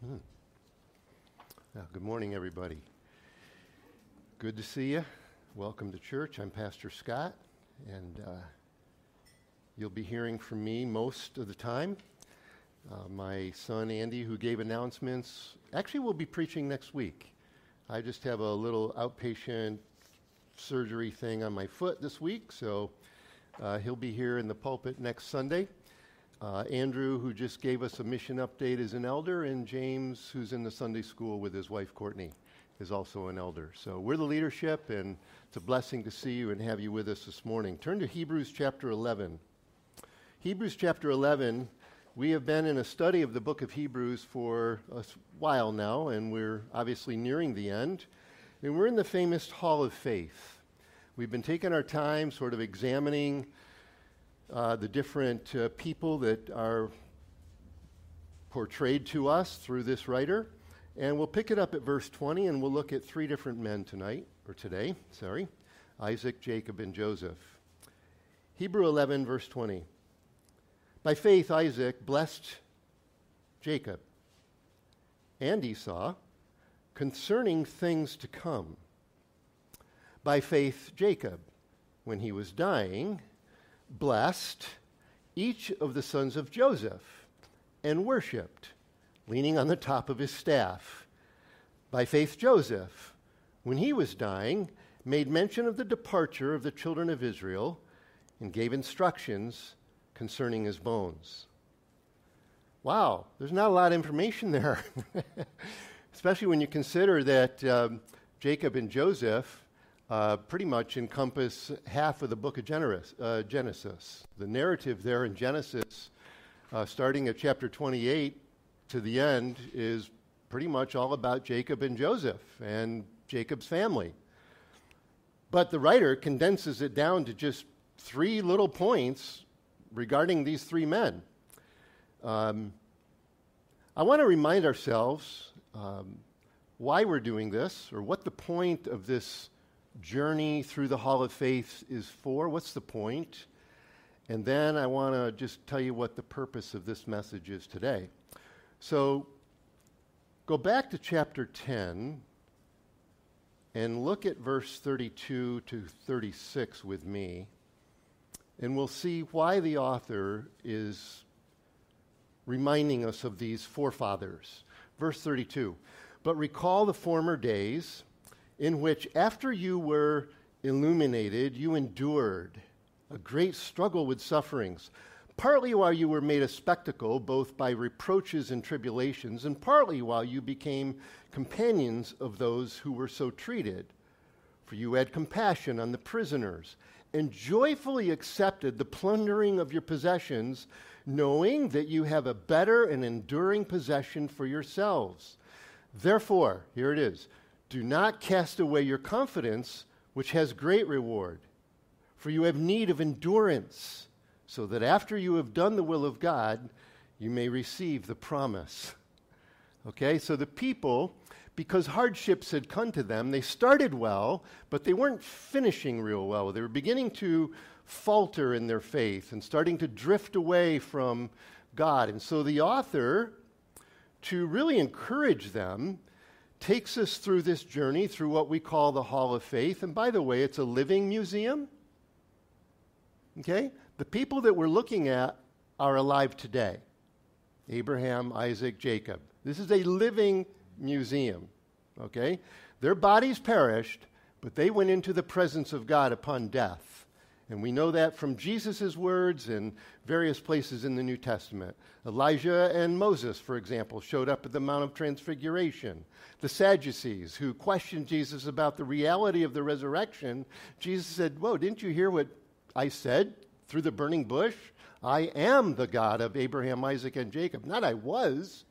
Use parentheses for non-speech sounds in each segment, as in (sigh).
Uh, good morning, everybody. Good to see you. Welcome to church. I'm Pastor Scott, and uh, you'll be hearing from me most of the time. Uh, my son Andy, who gave announcements, actually will be preaching next week. I just have a little outpatient surgery thing on my foot this week, so uh, he'll be here in the pulpit next Sunday. Uh, Andrew, who just gave us a mission update, is an elder, and James, who's in the Sunday school with his wife Courtney, is also an elder. So we're the leadership, and it's a blessing to see you and have you with us this morning. Turn to Hebrews chapter 11. Hebrews chapter 11, we have been in a study of the book of Hebrews for a while now, and we're obviously nearing the end. And we're in the famous Hall of Faith. We've been taking our time sort of examining uh, the different uh, people that are portrayed to us through this writer. And we'll pick it up at verse 20, and we'll look at three different men tonight, or today, sorry Isaac, Jacob, and Joseph. Hebrew 11, verse 20. By faith, Isaac blessed Jacob and Esau concerning things to come. By faith, Jacob, when he was dying, blessed each of the sons of Joseph and worshiped, leaning on the top of his staff. By faith, Joseph, when he was dying, made mention of the departure of the children of Israel and gave instructions concerning his bones. Wow, there's not a lot of information there, (laughs) especially when you consider that um, Jacob and Joseph uh, pretty much encompass half of the book of Genesis. Uh, Genesis. The narrative there in Genesis, uh, starting at chapter 28 to the end, is pretty much all about Jacob and Joseph and Jacob's family. But the writer condenses it down to just three little points regarding these three men. Um, I want to remind ourselves um, why we're doing this or what the point of this journey through the Hall of Faith is for. What's the point? And then I want to just tell you what the purpose of this message is today. So go back to chapter 10 and look at verse 32 to 36 with me, and we'll see why the author is reminding us of these forefathers. Verse 32 But recall the former days in which, after you were illuminated, you endured a great struggle with sufferings, partly while you were made a spectacle, both by reproaches and tribulations, and partly while you became companions of those who were so treated. For you had compassion on the prisoners and joyfully accepted the plundering of your possessions, knowing that you have a better and enduring possession for yourselves. Therefore, here it is do not cast away your confidence, which has great reward. For you have need of endurance, so that after you have done the will of God, you may receive the promise. Okay, so the people, because hardships had come to them, they started well, but they weren't finishing real well. They were beginning to falter in their faith and starting to drift away from God. And so the author, to really encourage them, takes us through this journey through what we call the Hall of Faith. And by the way, it's a living museum. Okay? The people that we're looking at are alive today Abraham, Isaac, Jacob. This is a living museum. Okay? Their bodies perished, but they went into the presence of God upon death. And we know that from Jesus' words in various places in the New Testament. Elijah and Moses, for example, showed up at the Mount of Transfiguration. The Sadducees, who questioned Jesus about the reality of the resurrection, Jesus said, Whoa, didn't you hear what I said through the burning bush? I am the God of Abraham, Isaac, and Jacob. Not I was.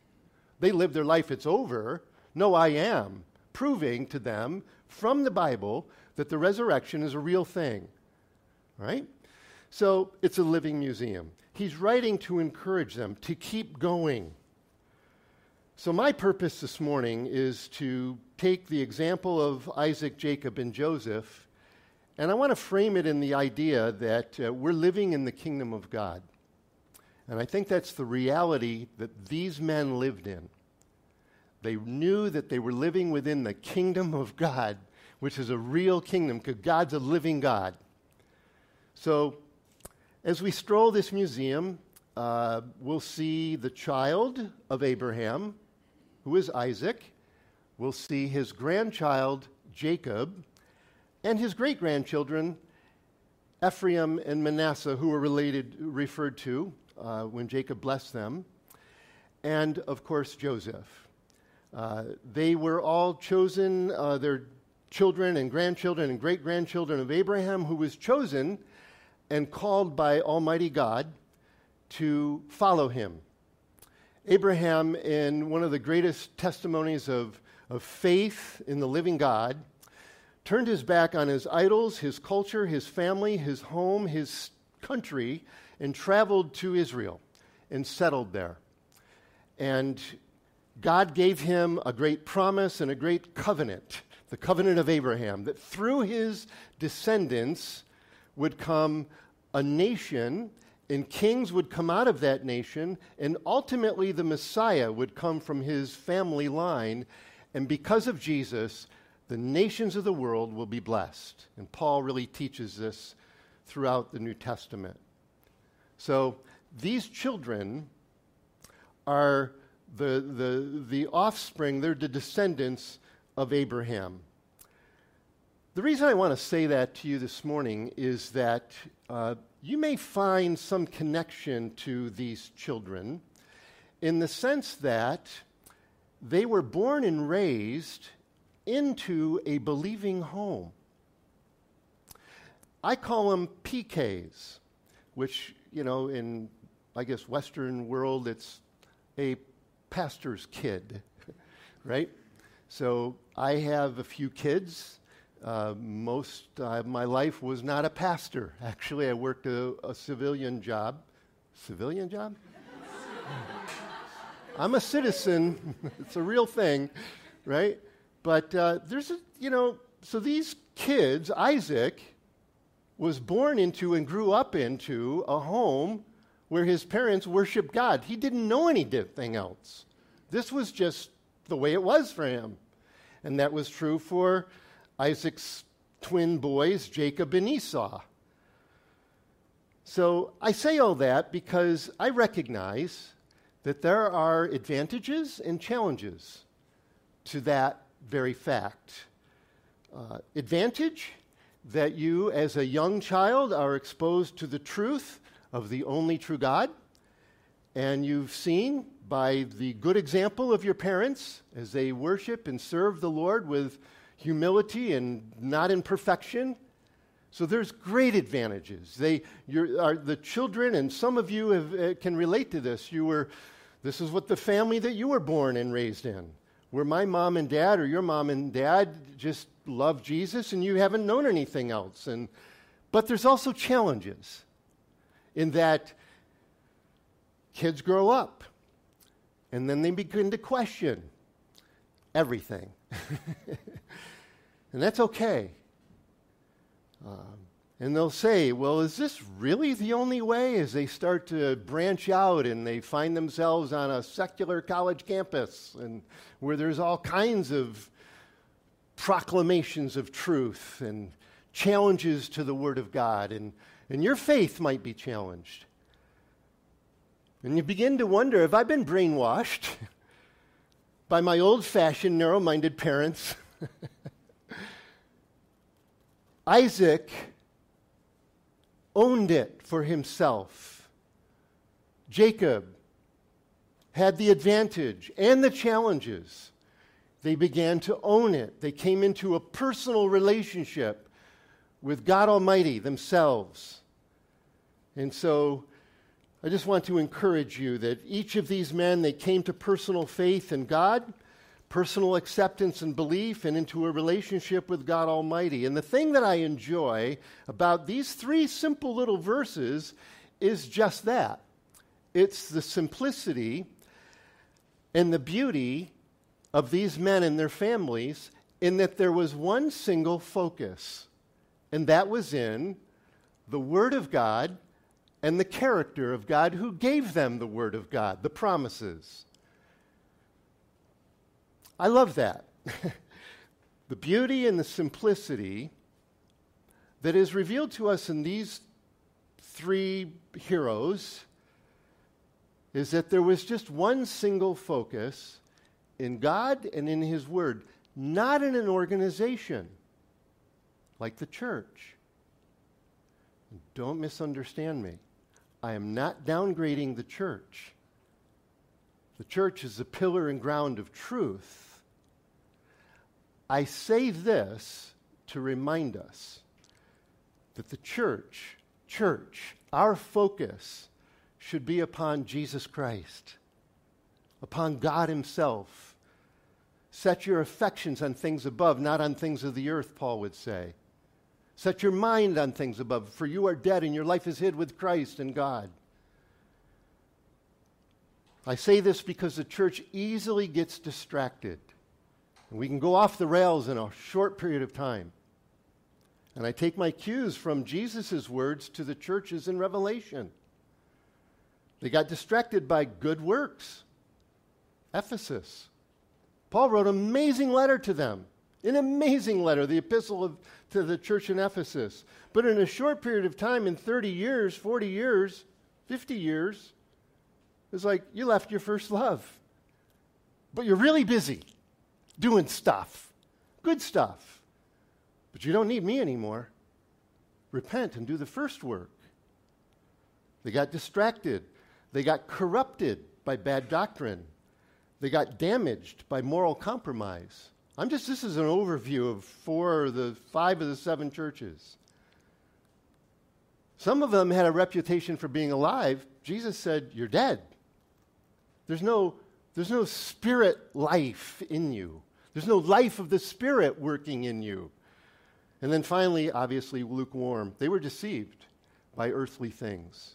They lived their life, it's over. No, I am. Proving to them from the Bible that the resurrection is a real thing right? So it's a living museum. He's writing to encourage them to keep going. So, my purpose this morning is to take the example of Isaac, Jacob, and Joseph, and I want to frame it in the idea that uh, we're living in the kingdom of God. And I think that's the reality that these men lived in. They knew that they were living within the kingdom of God, which is a real kingdom because God's a living God. So, as we stroll this museum, uh, we'll see the child of Abraham, who is Isaac. We'll see his grandchild, Jacob, and his great grandchildren, Ephraim and Manasseh, who were related, referred to uh, when Jacob blessed them, and of course, Joseph. Uh, they were all chosen, uh, their children and grandchildren and great grandchildren of Abraham, who was chosen and called by Almighty God to follow him. Abraham, in one of the greatest testimonies of, of faith in the living God, turned his back on his idols, his culture, his family, his home, his country, and traveled to Israel and settled there. And God gave him a great promise and a great covenant, the covenant of Abraham, that through his descendants would come a nation, and kings would come out of that nation, and ultimately the Messiah would come from his family line. And because of Jesus, the nations of the world will be blessed. And Paul really teaches this throughout the New Testament. So these children are the, the, the offspring, they're the descendants of Abraham. The reason I want to say that to you this morning is that uh, you may find some connection to these children in the sense that they were born and raised into a believing home. I call them PKs, which, you know, in, I guess, Western world, it's a pastor's kid, (laughs) right? So I have a few kids. Uh, most of my life was not a pastor. Actually, I worked a, a civilian job. Civilian job? (laughs) I'm a citizen. (laughs) it's a real thing, right? But uh, there's a, you know, so these kids, Isaac was born into and grew up into a home where his parents worshiped God. He didn't know anything else. This was just the way it was for him. And that was true for Isaac's twin boys, Jacob and Esau. So I say all that because I recognize that there are advantages and challenges to that very fact. Uh, advantage that you, as a young child, are exposed to the truth of the only true God, and you've seen by the good example of your parents as they worship and serve the Lord with humility and not in perfection. So there's great advantages. They, are the children, and some of you have, uh, can relate to this. You were, this is what the family that you were born and raised in where my mom and dad or your mom and dad just love Jesus and you haven't known anything else. And, but there's also challenges in that kids grow up and then they begin to question everything. (laughs) and that's okay. Um, and they'll say, well, is this really the only way? As they start to branch out and they find themselves on a secular college campus and where there's all kinds of proclamations of truth and challenges to the Word of God, and, and your faith might be challenged. And you begin to wonder have I been brainwashed (laughs) by my old fashioned, narrow minded parents? (laughs) Isaac owned it for himself. Jacob had the advantage and the challenges. They began to own it. They came into a personal relationship with God Almighty themselves. And so I just want to encourage you that each of these men, they came to personal faith in God personal acceptance and belief and into a relationship with God Almighty. And the thing that I enjoy about these three simple little verses is just that it's the simplicity and the beauty of these men and their families in that there was one single focus, and that was in the Word of God and the character of God who gave them the Word of God, the promises. I love that. (laughs) the beauty and the simplicity that is revealed to us in these three heroes is that there was just one single focus in God and in His Word, not in an organization like the church. Don't misunderstand me. I am not downgrading the church. The church is the pillar and ground of truth. I say this to remind us that the church, church, our focus should be upon Jesus Christ, upon God Himself. Set your affections on things above, not on things of the earth, Paul would say. Set your mind on things above, for you are dead and your life is hid with Christ in God. I say this because the church easily gets distracted. We can go off the rails in a short period of time. And I take my cues from Jesus' words to the churches in Revelation. They got distracted by good works. Ephesus. Paul wrote an amazing letter to them. An amazing letter, the epistle of, to the church in Ephesus. But in a short period of time, in 30 years, 40 years, 50 years, it's like you left your first love. But you're really busy doing stuff, good stuff. But you don't need me anymore. Repent and do the first work. They got distracted. They got corrupted by bad doctrine. They got damaged by moral compromise. I'm just, this is an overview of four of the five of the seven churches. Some of them had a reputation for being alive. Jesus said, You're dead. There's no, there's no spirit life in you, there's no life of the spirit working in you. And then finally, obviously, lukewarm. They were deceived by earthly things.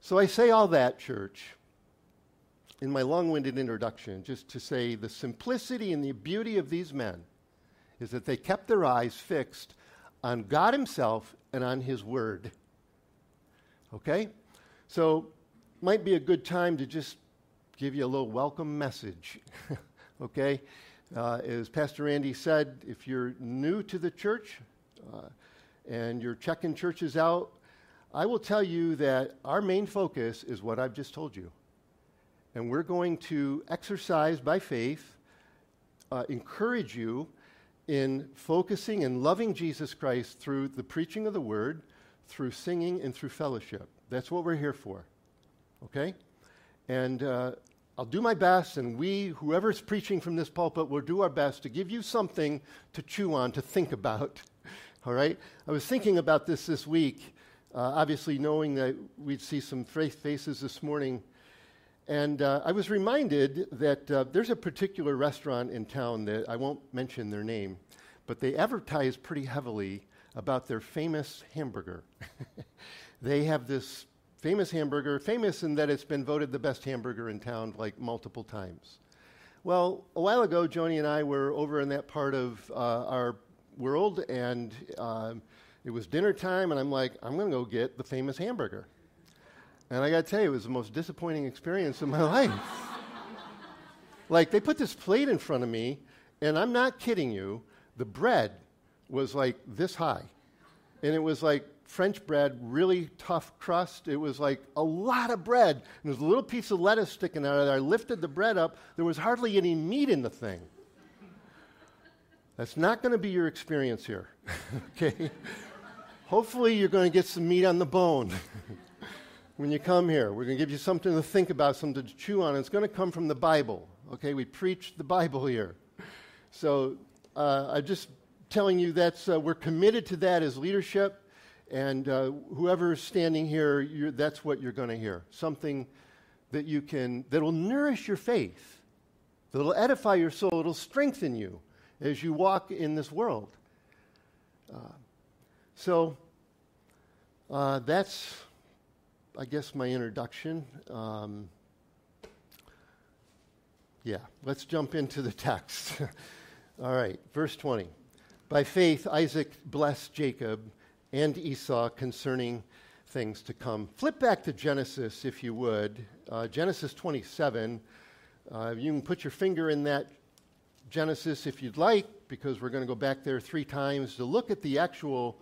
So I say all that, church, in my long winded introduction, just to say the simplicity and the beauty of these men is that they kept their eyes fixed on God Himself and on His Word. Okay? So might be a good time to just give you a little welcome message. (laughs) okay? Uh, as Pastor Andy said, if you're new to the church uh, and you're checking churches out, I will tell you that our main focus is what I've just told you. And we're going to exercise by faith, uh, encourage you in focusing and loving Jesus Christ through the preaching of the word, through singing, and through fellowship. That's what we're here for. Okay? And uh, I'll do my best, and we, whoever's preaching from this pulpit, will do our best to give you something to chew on, to think about. (laughs) All right? I was thinking about this this week, uh, obviously knowing that we'd see some faces this morning. And uh, I was reminded that uh, there's a particular restaurant in town that I won't mention their name, but they advertise pretty heavily about their famous hamburger. (laughs) they have this famous hamburger, famous in that it's been voted the best hamburger in town like multiple times. Well, a while ago, Joni and I were over in that part of uh, our world, and uh, it was dinner time, and I'm like, I'm going to go get the famous hamburger. And I got to tell you, it was the most disappointing experience of my (laughs) life. like, they put this plate in front of me, and I'm not kidding you, the bread was like this high. And it was like French bread, really tough crust. It was like a lot of bread. And there was a little piece of lettuce sticking out of there. I lifted the bread up. There was hardly any meat in the thing. That's not going to be your experience here. (laughs) okay? Hopefully, you're going to get some meat on the bone (laughs) when you come here. We're going to give you something to think about, something to chew on. It's going to come from the Bible. Okay? We preach the Bible here. So uh, I'm just telling you that uh, we're committed to that as leadership. And uh, whoever's standing here, that's what you're going to hear. Something that you can, that'll nourish your faith, that'll edify your soul, it'll strengthen you as you walk in this world. Uh, so uh, that's, I guess, my introduction. Um, yeah, let's jump into the (laughs) text. All right, verse 20. By faith, Isaac blessed Jacob and Esau concerning things to come. Flip back to Genesis, if you would. Uh, Genesis 27. Uh, you can put your finger in that Genesis if you'd like, because we're going to go back there three times to look at the actual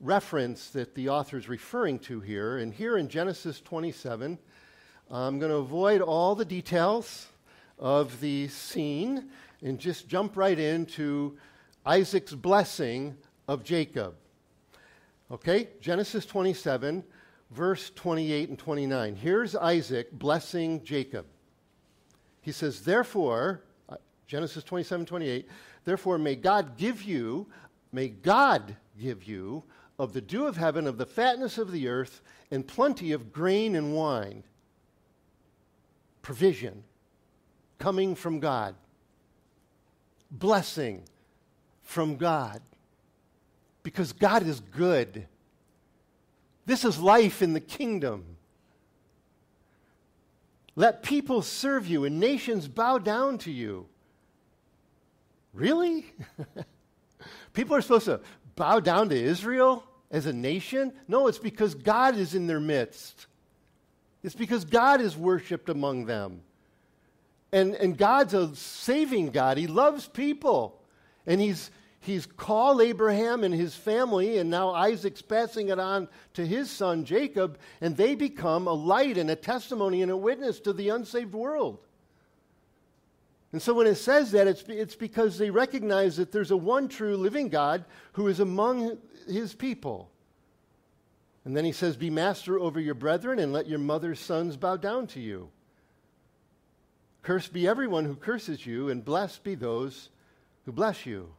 reference that the author is referring to here. And here in Genesis 27, I'm going to avoid all the details of the scene and just jump right into Isaac's blessing of Jacob. Okay, Genesis 27, verse 28 and 29. Here's Isaac blessing Jacob. He says, Therefore, uh, Genesis 27, 28, therefore may God give you, may God give you of the dew of heaven, of the fatness of the earth, and plenty of grain and wine. Provision coming from God, blessing from God, because God is good. This is life in the kingdom. Let people serve you and nations bow down to you. Really? (laughs) people are supposed to bow down to Israel as a nation? No, it's because God is in their midst. It's because God is worshiped among them. And, and God's a saving God. He loves people. And he's, he's called Abraham and his family, and now Isaac's passing it on to his son Jacob, and they become a light and a testimony and a witness to the unsaved world. And so when it says that, it's, it's because they recognize that there's a one true living God who is among his people. And then he says, Be master over your brethren and let your mother's sons bow down to you. Cursed be everyone who curses you, and blessed be those who bless you.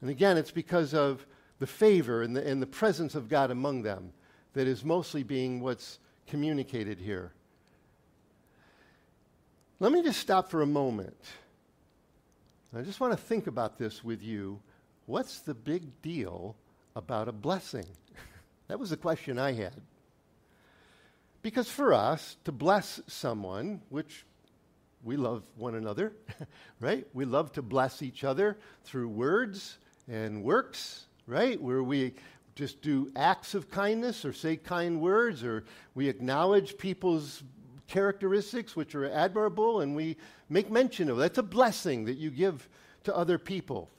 And again, it's because of the favor and the, and the presence of God among them that is mostly being what's communicated here. Let me just stop for a moment. I just want to think about this with you. What's the big deal about a blessing? (laughs) that was the question I had. Because for us, to bless someone, which we love one another, (laughs) right? We love to bless each other through words and works, right? Where we just do acts of kindness or say kind words or we acknowledge people's characteristics which are admirable and we make mention of. That's a blessing that you give to other people.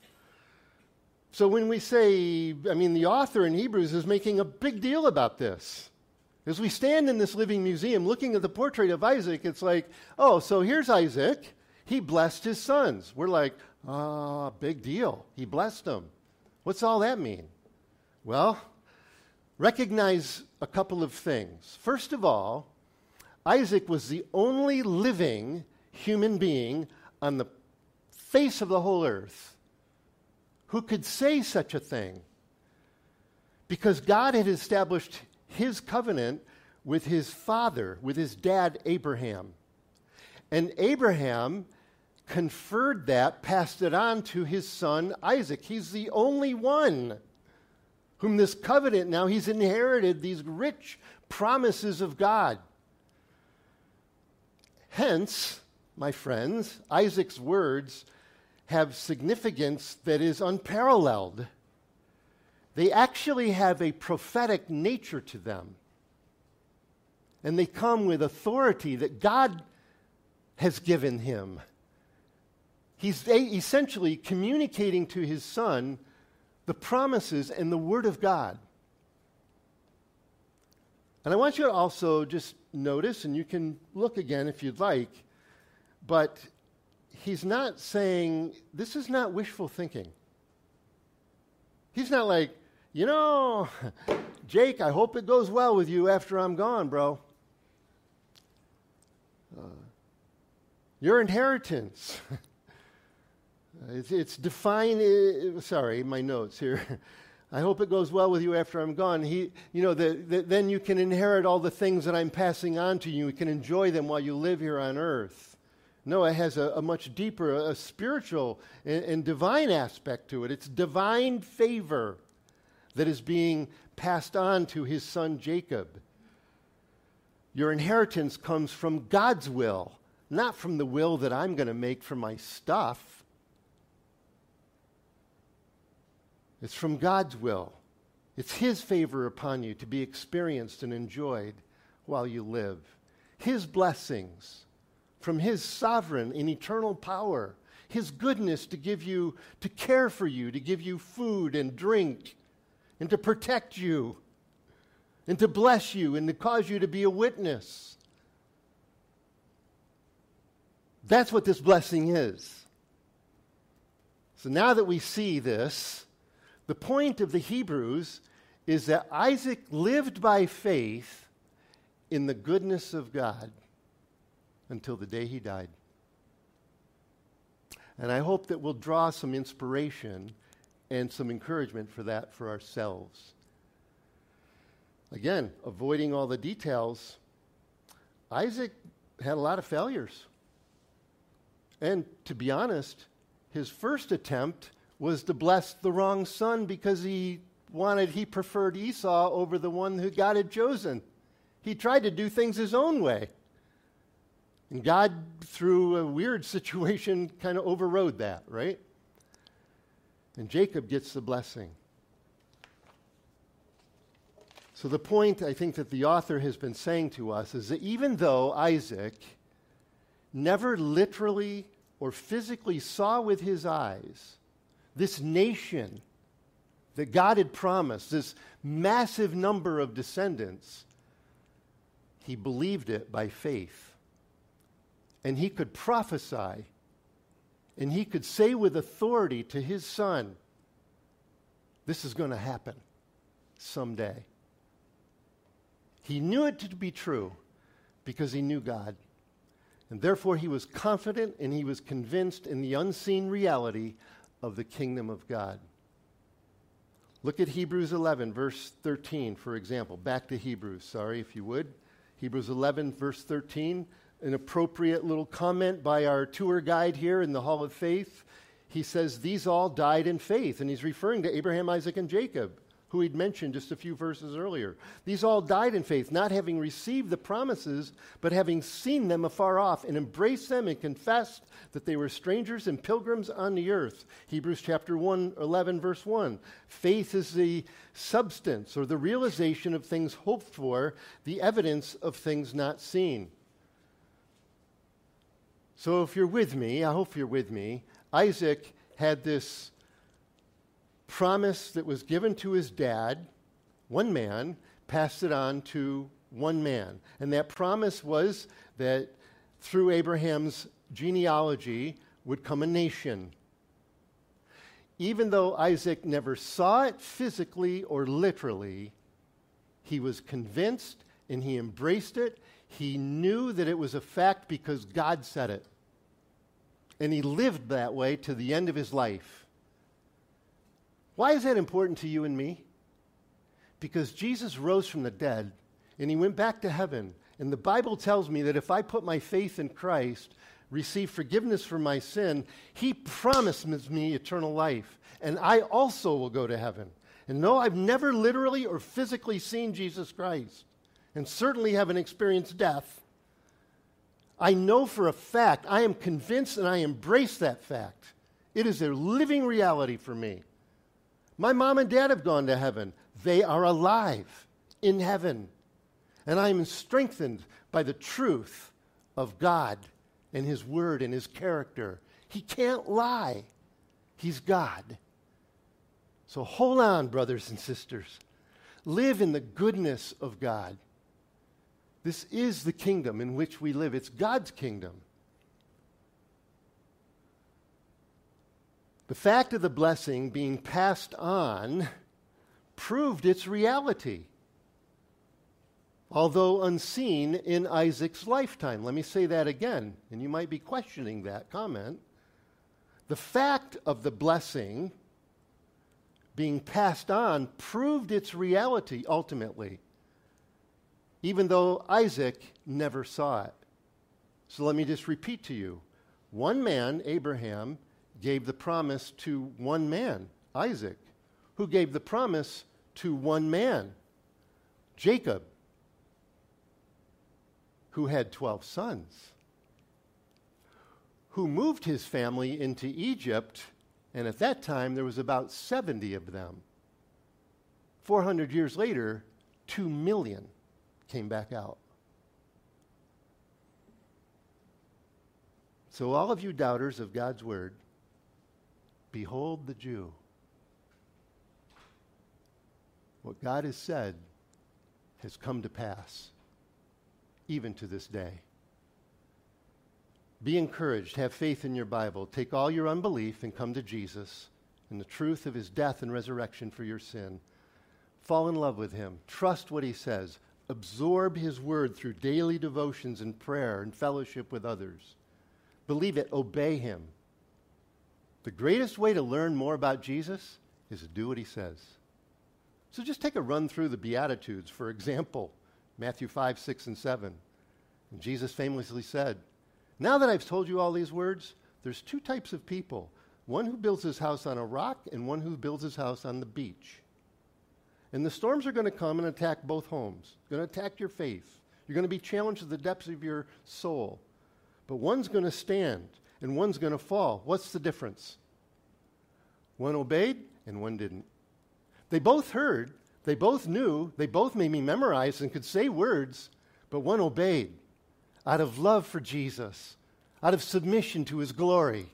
So when we say, I mean, the author in Hebrews is making a big deal about this. As we stand in this living museum looking at the portrait of Isaac, it's like, oh, so here's Isaac. He blessed his sons. We're like, ah, oh, big deal. He blessed them. What's all that mean? Well, recognize a couple of things. First of all, Isaac was the only living human being on the face of the whole earth who could say such a thing. Because God had established his covenant with his father, with his dad, Abraham. And Abraham conferred that, passed it on to his son Isaac. He's the only one whom this covenant now, he's inherited these rich promises of God. Hence, my friends, Isaac's words have significance that is unparalleled. They actually have a prophetic nature to them. And they come with authority that God has given him. He's essentially communicating to his son the promises and the Word of God. And I want you to also just notice, and you can look again if you'd like, but he's not saying, this is not wishful thinking. He's not like, you know, (laughs) Jake, I hope it goes well with you after I'm gone, bro. Uh, your inheritance. (laughs) it's, it's defined, uh, sorry, my notes here. (laughs) I hope it goes well with you after I'm gone. He, you know, the, the, then you can inherit all the things that I'm passing on to you. You can enjoy them while you live here on earth. No, it has a, a much deeper, a, a spiritual and, and divine aspect to it. It's divine favor that is being passed on to his son Jacob. Your inheritance comes from God's will, not from the will that I'm going to make for my stuff. It's from God's will. It's His favor upon you to be experienced and enjoyed while you live. His blessings from His sovereign and eternal power His goodness to give you, to care for you, to give you food and drink, and to protect you, and to bless you, and to cause you to be a witness. That's what this blessing is. So now that we see this, the point of the Hebrews is that Isaac lived by faith in the goodness of God until the day he died. And I hope that we'll draw some inspiration and some encouragement for that for ourselves. Again, avoiding all the details, Isaac had a lot of failures. And to be honest, his first attempt was to bless the wrong son because he wanted, he preferred Esau over the one who God had chosen. He tried to do things his own way. And God, through a weird (laughs) situation, kind of overrode that, right? And Jacob gets the blessing. So, the point I think that the author has been saying to us is that even though Isaac never literally or physically saw with his eyes this nation that God had promised, this massive number of descendants, he believed it by faith. And he could prophesy, and he could say with authority to his son, This is going to happen someday. He knew it to be true because he knew God. And therefore, he was confident and he was convinced in the unseen reality of the kingdom of God. Look at Hebrews 11, verse 13, for example. Back to Hebrews, sorry, if you would. Hebrews 11, verse 13, an appropriate little comment by our tour guide here in the Hall of Faith. He says, These all died in faith. And he's referring to Abraham, Isaac, and Jacob who he'd mentioned just a few verses earlier. These all died in faith, not having received the promises, but having seen them afar off and embraced them and confessed that they were strangers and pilgrims on the earth. Hebrews chapter 1, 11, verse 1. Faith is the substance or the realization of things hoped for, the evidence of things not seen. So if you're with me, I hope you're with me, Isaac had this promise that was given to his dad, one man, passed it on to one man. And that promise was that through Abraham's genealogy would come a nation. Even though Isaac never saw it physically or literally, he was convinced and he embraced it. He knew that it was a fact because God said it. And he lived that way to the end of his life. Why is that important to you and me? Because Jesus rose from the dead and he went back to heaven. And the Bible tells me that if I put my faith in Christ, receive forgiveness for my sin, he promises me eternal life. And I also will go to heaven. And no, I've never literally or physically seen Jesus Christ, and certainly haven't experienced death. I know for a fact, I am convinced and I embrace that fact. It is a living reality for me. My mom and dad have gone to heaven. They are alive in heaven. And I am strengthened by the truth of God and His Word and His character. He can't lie, He's God. So hold on, brothers and sisters. Live in the goodness of God. This is the kingdom in which we live, it's God's kingdom. The fact of the blessing being passed on proved its reality, although unseen in Isaac's lifetime. Let me say that again, and you might be questioning that comment. The fact of the blessing being passed on proved its reality ultimately, even though Isaac never saw it. So let me just repeat to you one man, Abraham, gave the promise to one man, Isaac, who gave the promise to one man, Jacob, who had 12 sons, who moved his family into Egypt, and at that time there was about 70 of them. 400 years later, 2 million came back out. So, all of you doubters of God's word, behold the Jew. What God has said has come to pass, even to this day. Be encouraged. Have faith in your Bible. Take all your unbelief and come to Jesus and the truth of his death and resurrection for your sin. Fall in love with him. Trust what he says. Absorb his word through daily devotions and prayer and fellowship with others. Believe it. Obey him. The greatest way to learn more about Jesus is to do what he says. So just take a run through the Beatitudes. For example, Matthew 5, 6, and 7. And Jesus famously said, Now that I've told you all these words, there's two types of people one who builds his house on a rock and one who builds his house on the beach. And the storms are going to come and attack both homes, going to attack your faith. You're going to be challenged to the depths of your soul. But one's going to stand and one's going to fall. What's the difference? One obeyed and one didn't. They both heard, they both knew, they both made me memorize and could say words, but one obeyed out of love for Jesus, out of submission to his glory.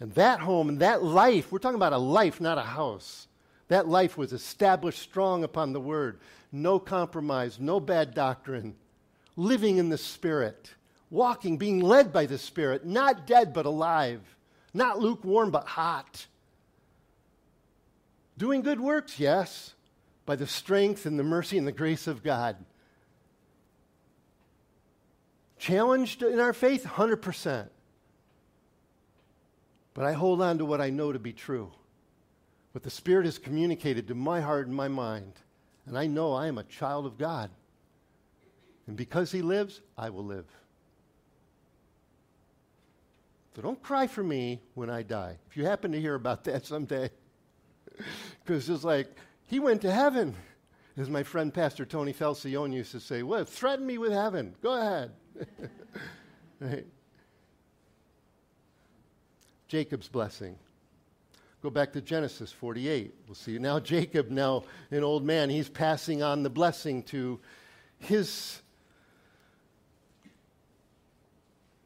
And that home and that life, we're talking about a life, not a house. That life was established strong upon the word. No compromise, no bad doctrine. Living in the Spirit, walking, being led by the Spirit, not dead but alive, not lukewarm but hot. Doing good works, yes, by the strength and the mercy and the grace of God. Challenged in our faith, 100%. But I hold on to what I know to be true. What the Spirit has communicated to my heart and my mind. And I know I am a child of God. And because He lives, I will live. So don't cry for me when I die. If you happen to hear about that (laughs) someday, because it's like, he went to heaven. As my friend Pastor Tony Falcione used to say, well, threaten me with heaven. Go ahead. (laughs) right? Jacob's blessing. Go back to Genesis 48. We'll see. Now, Jacob, now an old man, he's passing on the blessing to his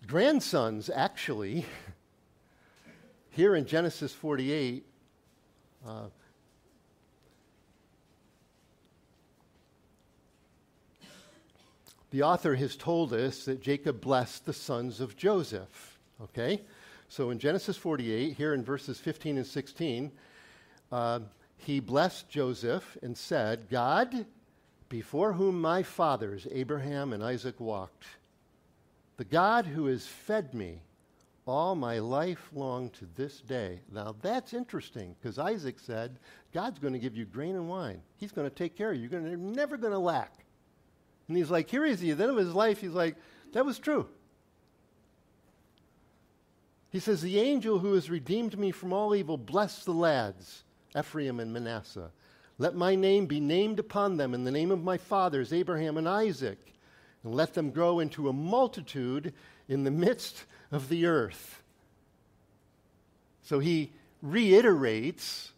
grandsons, actually. (laughs) Here in Genesis 48, uh, the author has told us that Jacob blessed the sons of Joseph. Okay? So in Genesis 48, here in verses 15 and 16, uh, he blessed Joseph and said, God, before whom my fathers, Abraham and Isaac, walked, the God who has fed me all my life long to this day. Now that's interesting because Isaac said, God's going to give you grain and wine. He's going to take care of you. You're, gonna, you're never going to lack. And he's like, here is he. At the end of his life, he's like, that was true. He says, The angel who has redeemed me from all evil, bless the lads, Ephraim and Manasseh. Let my name be named upon them in the name of my fathers, Abraham and Isaac, and let them grow into a multitude in the midst of the earth. So he reiterates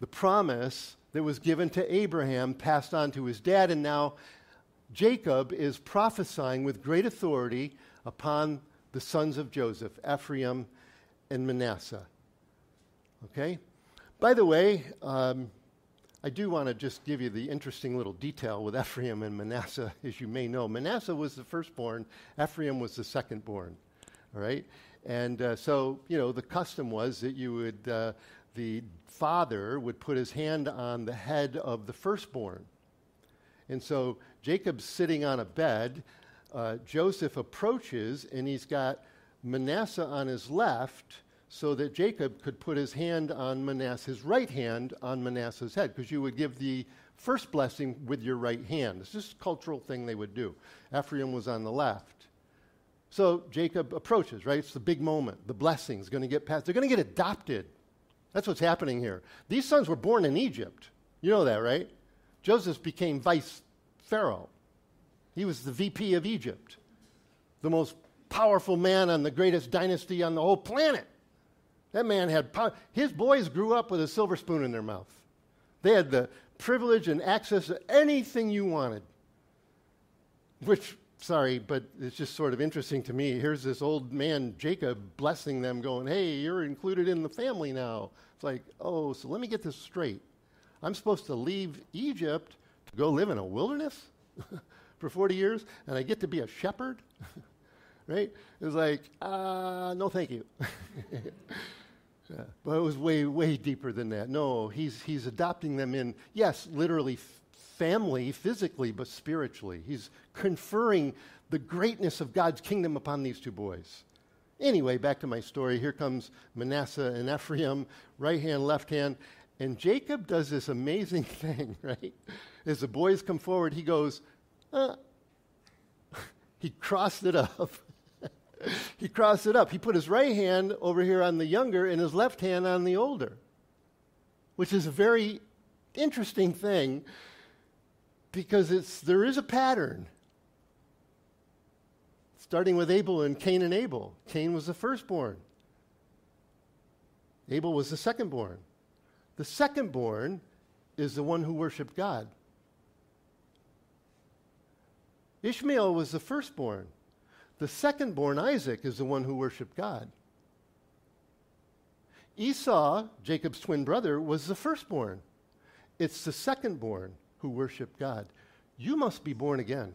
the promise that was given to Abraham, passed on to his dad, and now Jacob is prophesying with great authority upon the sons of Joseph, Ephraim and Manasseh. Okay? By the way, um, I do want to just give you the interesting little detail with (laughs) Ephraim and Manasseh. As you may know, Manasseh was the firstborn, Ephraim was the secondborn. All right? And uh, so, you know, the custom was that you would, uh, the father would put his hand on the head of the firstborn. And so Jacob's sitting on a bed uh, Joseph approaches and he's got Manasseh on his left so that Jacob could put his hand on Manasseh's right hand on Manasseh's head because you would give the first blessing with your right hand. It's just a cultural thing they would do. Ephraim was on the left. So Jacob approaches, right? It's the big moment. The blessing's going to get passed. They're going to get adopted. That's what's happening here. These sons were born in Egypt. You know that, right? Joseph became vice Pharaoh. He was the VP of Egypt, the most powerful man on the greatest dynasty on the whole planet. That man had power. His boys grew up with a silver spoon in their mouth. They had the privilege and access to anything you wanted, which sorry, but it's just sort of interesting to me. Here's this old man, Jacob, blessing them, going, Hey, you're included in the family now. It's like, Oh, so let me get this straight. I'm supposed to leave Egypt to go live in a wilderness (laughs) for 40 years, and I get to be a shepherd? (laughs) right? It was like, uh, no, thank you. (laughs) yeah, but it was way, way deeper than that. No, he's, he's adopting them in, yes, literally family, physically, but spiritually. He's conferring the greatness of God's kingdom upon these two boys. Anyway, back to my story. Here comes Manasseh and Ephraim, right hand, left hand. And Jacob does this amazing (laughs) thing, right? As the boys come forward, he goes, uh. (laughs) he crossed it up. (laughs) he crossed it up. He put his right hand over here on the younger and his left hand on the older, which is a very interesting thing because it's, there is a pattern. Starting with Abel and Cain and Abel. Cain was the firstborn. Abel was the secondborn. The secondborn is the one who worshiped God. Ishmael was the firstborn. The second born, Isaac, is the one who worshiped God. Esau, Jacob's twin brother, was the firstborn. It's the secondborn who worshiped God. You must be born again.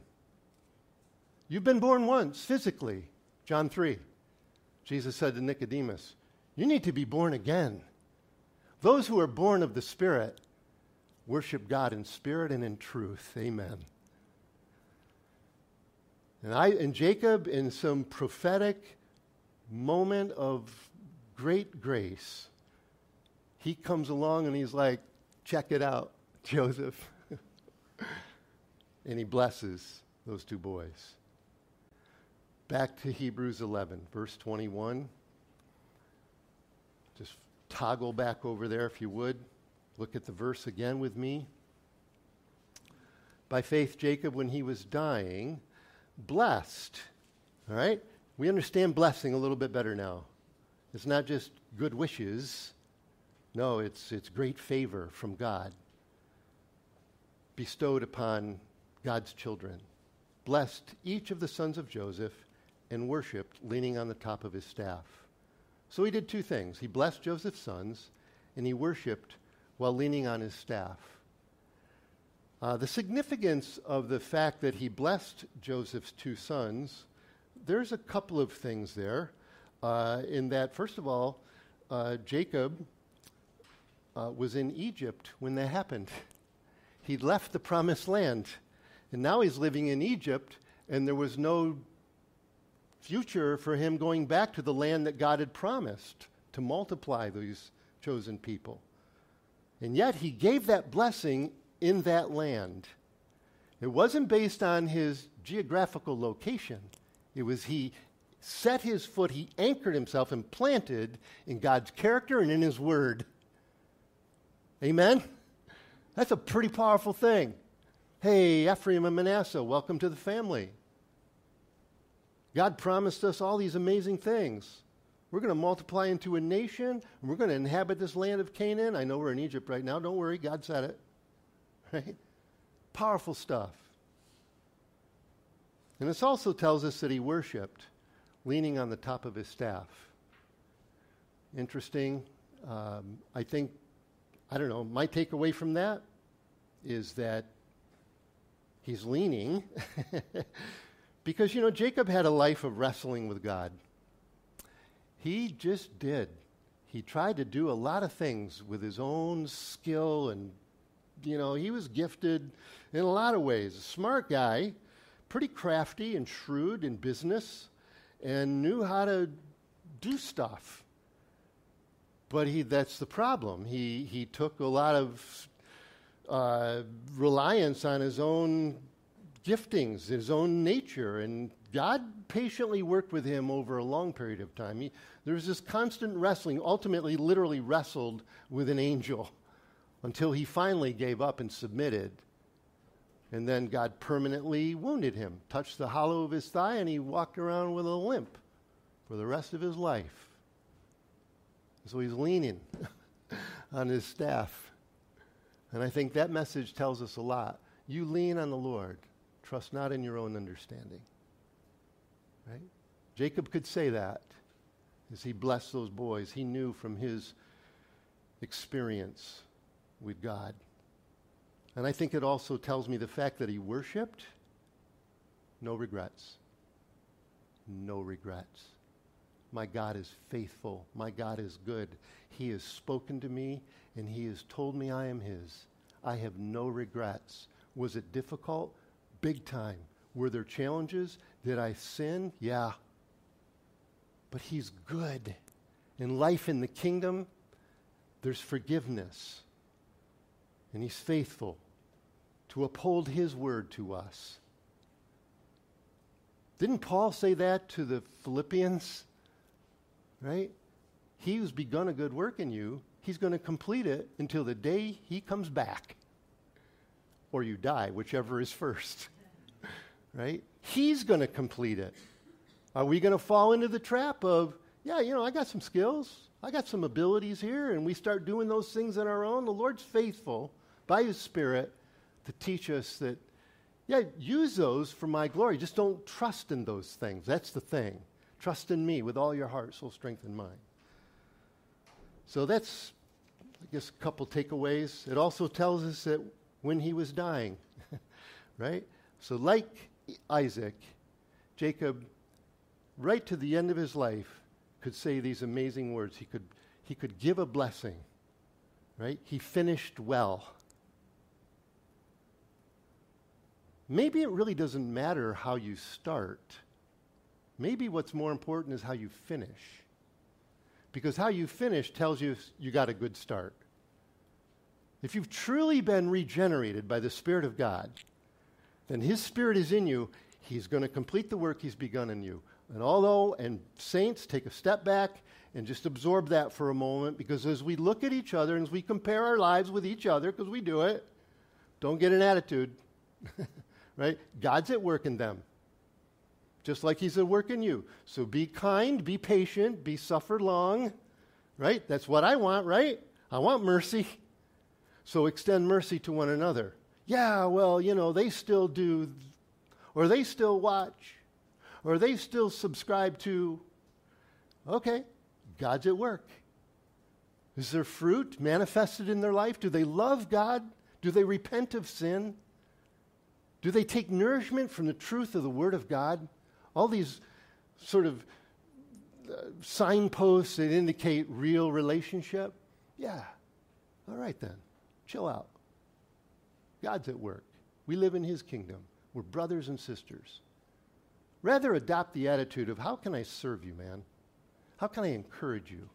You've been born once, physically. John 3. Jesus said to Nicodemus, You need to be born again. Those who are born of the Spirit worship God in spirit and in truth. Amen. And, I, and Jacob, in some prophetic moment of great grace, he comes along and he's like, check it out, (laughs) Joseph. and he blesses those two boys. Back to Hebrews 11, verse 21. Just toggle back over there if you would. Look at the verse again with me. By faith, Jacob, when he was dying, blessed. All right? We understand blessing a little bit better now. It's not just good wishes. No, it's, it's great favor from God bestowed upon God's children. Blessed each of the sons of Joseph and worshiped leaning on the top of his staff. So he did two things. He blessed Joseph's sons and he worshiped while leaning on his staff. Uh, the significance of the fact that he blessed Joseph's two sons, there's a couple of things there. Uh, in that, first of all, uh, Jacob uh, was in Egypt when that happened. (laughs) He'd left the promised land, and now he's living in Egypt, and there was no future for him going back to the land that God had promised to multiply these chosen people. And yet he gave that blessing in that land. It wasn't based on his geographical location, it was he set his foot, he anchored himself and planted in God's character and in his word. Amen? That's a pretty powerful thing. Hey, Ephraim and Manasseh, welcome to the family. God promised us all these amazing things. We're going to multiply into a nation, we're going to inhabit this land of Canaan. I know we're in Egypt right now. Don't worry, God said it. Right? Powerful stuff. And this also tells us that he worshiped leaning on the top of his staff. Interesting. Um, I think, I don't know, my takeaway from that is that he's leaning (laughs) because, you know, Jacob had a life of wrestling with God. He just did. He tried to do a lot of things with his own skill and you know, he was gifted in a lot of ways. A smart guy, pretty crafty and shrewd in business, and knew how to do stuff. But he, that's the problem. He, he took a lot of uh, reliance on his own giftings, his own nature, and God patiently worked with him over a long period of time. He, there was this constant wrestling, ultimately, literally wrestled with an angel until he finally gave up and submitted. And then God permanently wounded him, touched the hollow of his thigh, and he walked around with a limp for the rest of his life. So he's leaning (laughs) on his staff. And I think that message tells us a lot. You lean on the Lord, trust not in your own understanding. Right? Jacob could say that as he blessed those boys. He knew from his experience with God. And I think it also tells me the fact that he worshiped, no regrets. No regrets. My God is faithful. My God is good. He has spoken to me and he has told me I am his. I have no regrets. Was it difficult? Big time. Were there challenges? Did I sin? Yeah. But he's good. In life in the kingdom, there's forgiveness. And he's faithful to uphold his word to us. Didn't Paul say that to the Philippians? Right? He who's begun a good work in you, he's going to complete it until the day he comes back. Or you die, whichever is first. (laughs) right? He's going to complete it. Are we going to fall into the trap of, yeah, you know, I got some skills, I got some abilities here, and we start doing those things on our own? The Lord's faithful by His Spirit to teach us that yeah, use those for my glory. Just don't trust in those things. That's the thing. Trust in me with all your heart, soul, strength, and mind. So that's, I guess, a couple takeaways. It also tells us that when he was dying, (laughs) right? So, like Isaac, Jacob, right to the end of his life, could say these amazing words. He could, he could give a blessing, right? He finished well. Maybe it really doesn't matter how you start. Maybe what's more important is how you finish. Because how you finish tells you you got a good start. If you've truly been regenerated by the Spirit of God, then His Spirit is in you. He's going to complete the work He's begun in you. And although, and saints, take a step back and just absorb that for a moment because as we look at each other and as we compare our lives with each other, because we do it, don't get an attitude. (laughs) right? God's at work in them, just like He's at work in you. So be kind, be patient, be suffer long, right? That's what I want, right? I want mercy. So extend mercy to one another. Yeah, well, you know, they still do, or they still watch, or they still subscribe to. Okay, God's at work. Is there fruit manifested in their life? Do they love God? Do they repent of sin? Do they take nourishment from the truth of the Word of God? All these sort of uh, signposts that indicate real relationship? Yeah. All right then. Chill out. God's at work. We live in His kingdom. We're brothers and sisters. Rather adopt the attitude of how can I serve you, man? How can I encourage you?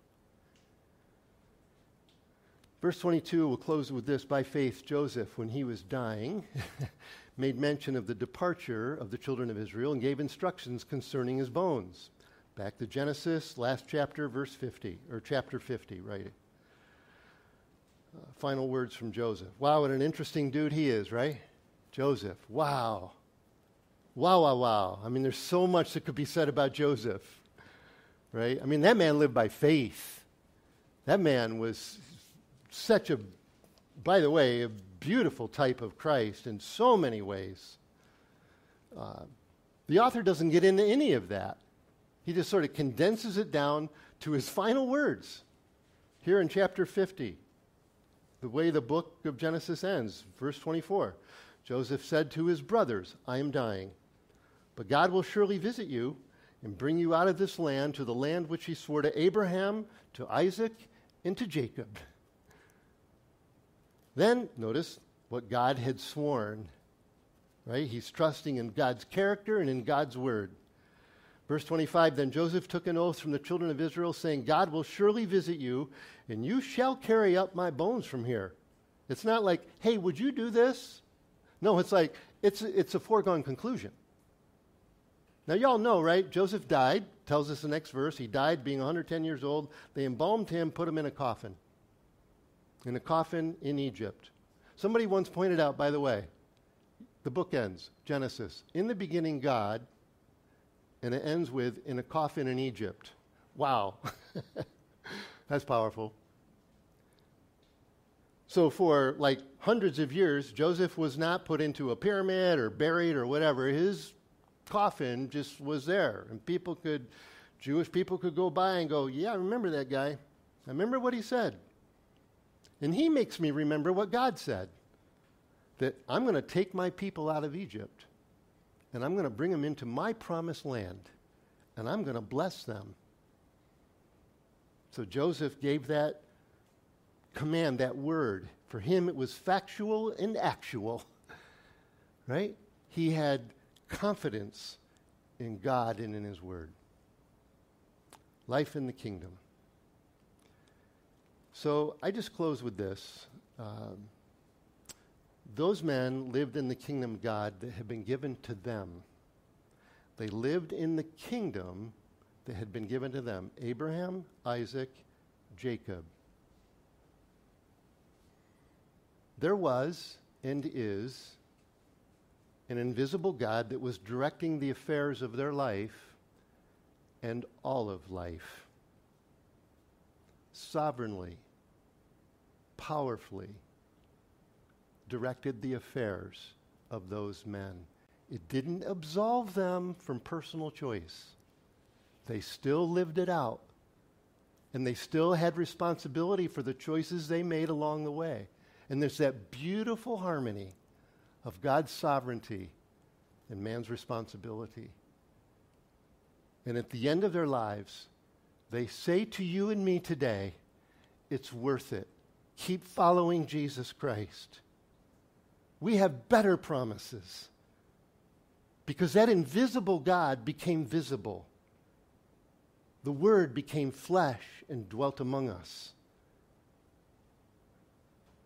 Verse 22, we'll close with this. By faith, Joseph, when he was dying, (laughs) made mention of the departure of the children of Israel and gave instructions concerning his bones. Back to Genesis, last chapter, verse 50, or chapter 50, right? Uh, final words from Joseph. Wow, what an interesting dude he is, right? Joseph. Wow. Wow, wow, wow. I mean, there's so much that could be said about Joseph, right? I mean, that man lived by faith. That man was such a, by the way, a beautiful type of Christ in so many ways. Uh, the author doesn't get into any of that. He just sort of condenses it down to his final words here in chapter 50, the way the book of Genesis ends, verse 24. Joseph said to his brothers, I am dying, but God will surely visit you and bring you out of this land to the land which he swore to Abraham, to Isaac, and to Jacob. Then, notice what God had sworn, right? He's trusting in God's character and in God's word. Verse 25 Then Joseph took an oath from the children of Israel, saying, God will surely visit you, and you shall carry up my bones from here. It's not like, hey, would you do this? No, it's like, it's, it's a foregone conclusion. Now, y'all know, right? Joseph died, tells us the next verse. He died being 110 years old. They embalmed him, put him in a coffin in a coffin in Egypt. Somebody once pointed out, by the way, the book ends Genesis. In the beginning, God, and it ends with in a coffin in Egypt. Wow. (laughs) That's powerful. So, for like hundreds of years, Joseph was not put into a pyramid or buried or whatever. His coffin just was there, and people could, Jewish people could go by and go, Yeah, I remember that guy. I remember what he said. And he makes me remember what God said that I'm going to take my people out of Egypt and I'm going to bring them into my promised land and I'm going to bless them. So Joseph gave that command, that word. For him, it was factual and actual, (laughs) right? He had confidence in God and in his word. Life in the kingdom. So I just close with this. Um, those men lived in the kingdom of God that had been given to them. They lived in the kingdom that had been given to them Abraham, Isaac, Jacob. There was and is an invisible God that was directing the affairs of their life and all of life. Sovereignly, powerfully directed the affairs of those men. It didn't absolve them from personal choice. They still lived it out. And they still had responsibility for the choices they made along the way. And there's that beautiful harmony of God's sovereignty and man's responsibility. And at the end of their lives, they say to you and me today, it's worth it. Keep following Jesus Christ. We have better promises because that invisible God became visible. The Word became flesh and dwelt among us.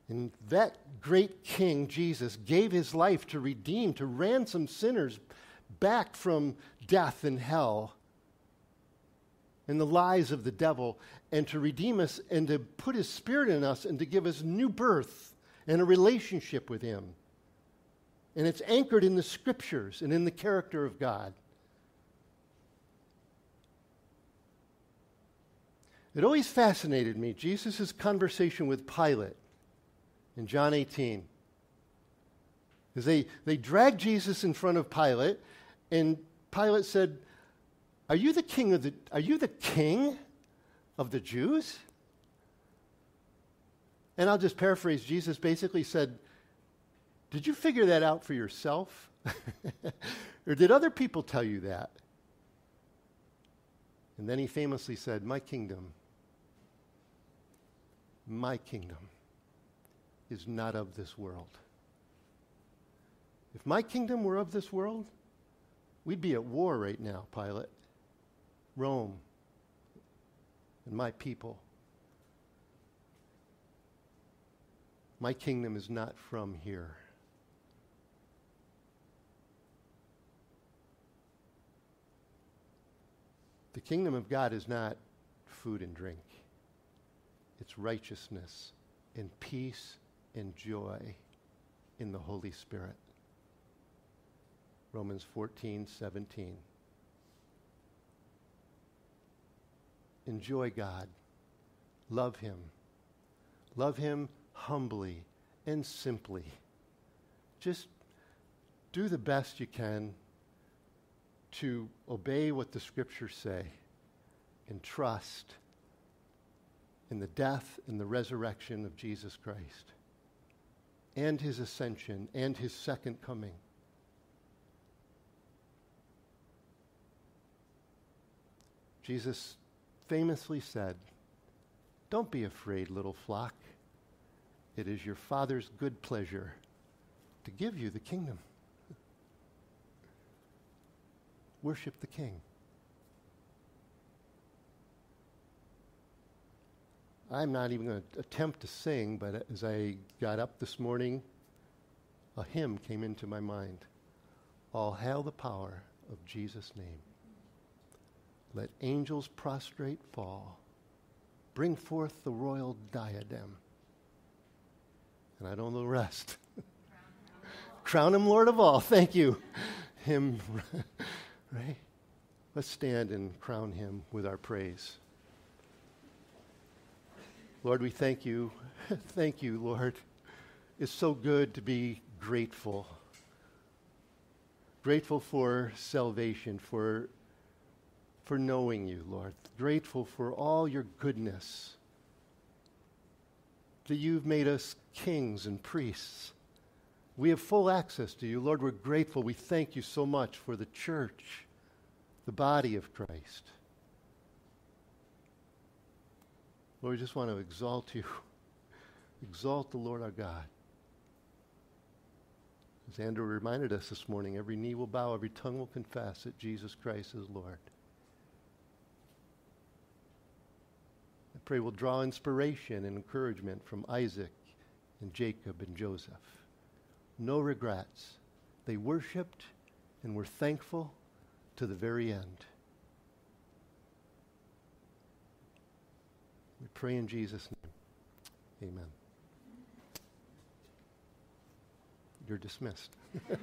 And that great King, Jesus, gave his life to redeem, to ransom sinners back from death and hell and the lies of the devil, and to redeem us and to put his spirit in us and to give us new birth and a relationship with him. And it's anchored in the scriptures and in the character of God. It always fascinated me, Jesus' conversation with Pilate in John 18. Because they, they dragged Jesus in front of Pilate, and Pilate said, Are you the king of the are you the king of the Jews? And I'll just paraphrase, Jesus basically said, Did you figure that out for yourself? (laughs) or did other people tell you that? And then he famously said, My kingdom, my kingdom is not of this world. If my kingdom were of this world, we'd be at war right now, Pilate. Rome and my people. My kingdom is not from here. The kingdom of God is not food and drink. It's righteousness and peace and joy in the Holy Spirit. Romans 14, 17. Enjoy God. Love Him. Love Him humbly and simply. Just do the best you can to obey what the scriptures say and trust in the death and the resurrection of Jesus Christ and his ascension and his second coming. Jesus famously said, Don't be afraid, little flock. It is your Father's good pleasure to give you the kingdom. Worship the King. I'm not even going to attempt to sing, but as I got up this morning, a hymn came into my mind. All hail the power of Jesus' name. Let angels prostrate fall. Bring forth the royal diadem. And I don't know the rest. (laughs) Crown him Lord of all. Thank you. Him, (laughs) right? Let's stand and crown him with our praise. Lord, we thank you. (laughs) thank you, Lord. It's so good to be grateful. Grateful for salvation, for, for knowing you, Lord. Grateful for all your goodness. That you've made us kings and priests. We have full access to you. Lord, we're grateful. We thank you so much for the church, the body of Christ. Lord, we just want to exalt you. (laughs) Exalt the Lord our God. As Andrew reminded us this morning, every knee will bow, every tongue will confess that Jesus Christ is Lord. Pray we'll draw inspiration and encouragement from Isaac and Jacob and Joseph. No regrets. They worshiped and were thankful to the very end. We pray in Jesus' name. Amen. You're dismissed. (laughs)